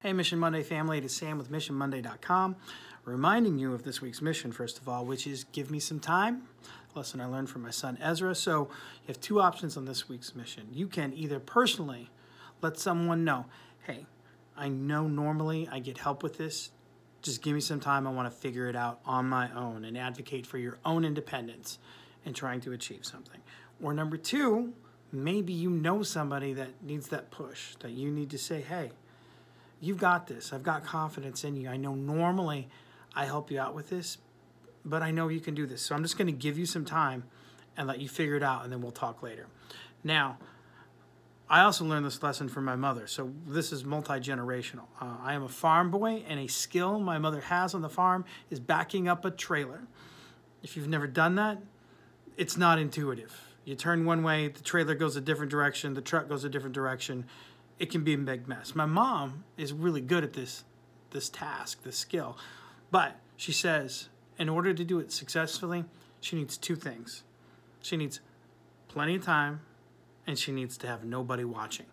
Hey, Mission Monday family, it is Sam with MissionMonday.com, reminding you of this week's mission, first of all, which is give me some time lesson I learned from my son Ezra. So you have two options on this week's mission. You can either personally let someone know, hey, I know normally I get help with this. Just give me some time. I want to figure it out on my own and advocate for your own independence in trying to achieve something. Or number two, maybe you know somebody that needs that push, that you need to say, hey, you've got this. I've got confidence in you. I know normally I help you out with this, but I know you can do this. So I'm just going to give you some time and let you figure it out, and then we'll talk later. Now, I also learned this lesson from my mother. So this is multi generational. Uh, I am a farm boy, and a skill my mother has on the farm is backing up a trailer. If you've never done that, it's not intuitive. You turn one way, the trailer goes a different direction, the truck goes a different direction. It can be a big mess. My mom is really good at this this task, this skill. But she says in order to do it successfully, she needs two things. She needs plenty of time and she needs to have nobody watching,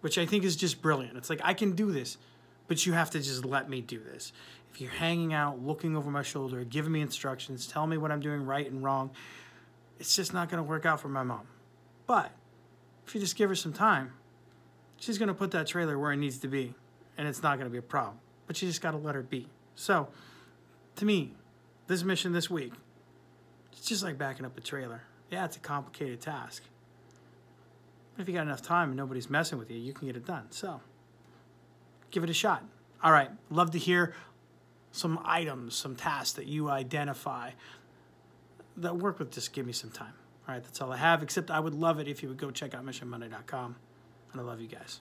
which I think is just brilliant. It's like, I can do this, but you have to just let me do this. If you're hanging out, looking over my shoulder, giving me instructions, telling me what I'm doing right and wrong, it's just not going to work out for my mom. But if you just give her some time, she's going to put that trailer where it needs to be, and it's not going to be a problem. But you just got to let her be. So, to me, this mission this week, it's just like backing up a trailer. Yeah, it's a complicated task. But if you got enough time and nobody's messing with you, you can get it done. So give it a shot. All right, love to hear some items, some tasks that you identify that work with just give me some time. All right, that's all I have, except I would love it if you would go check out missionmonday.com. And I love you guys.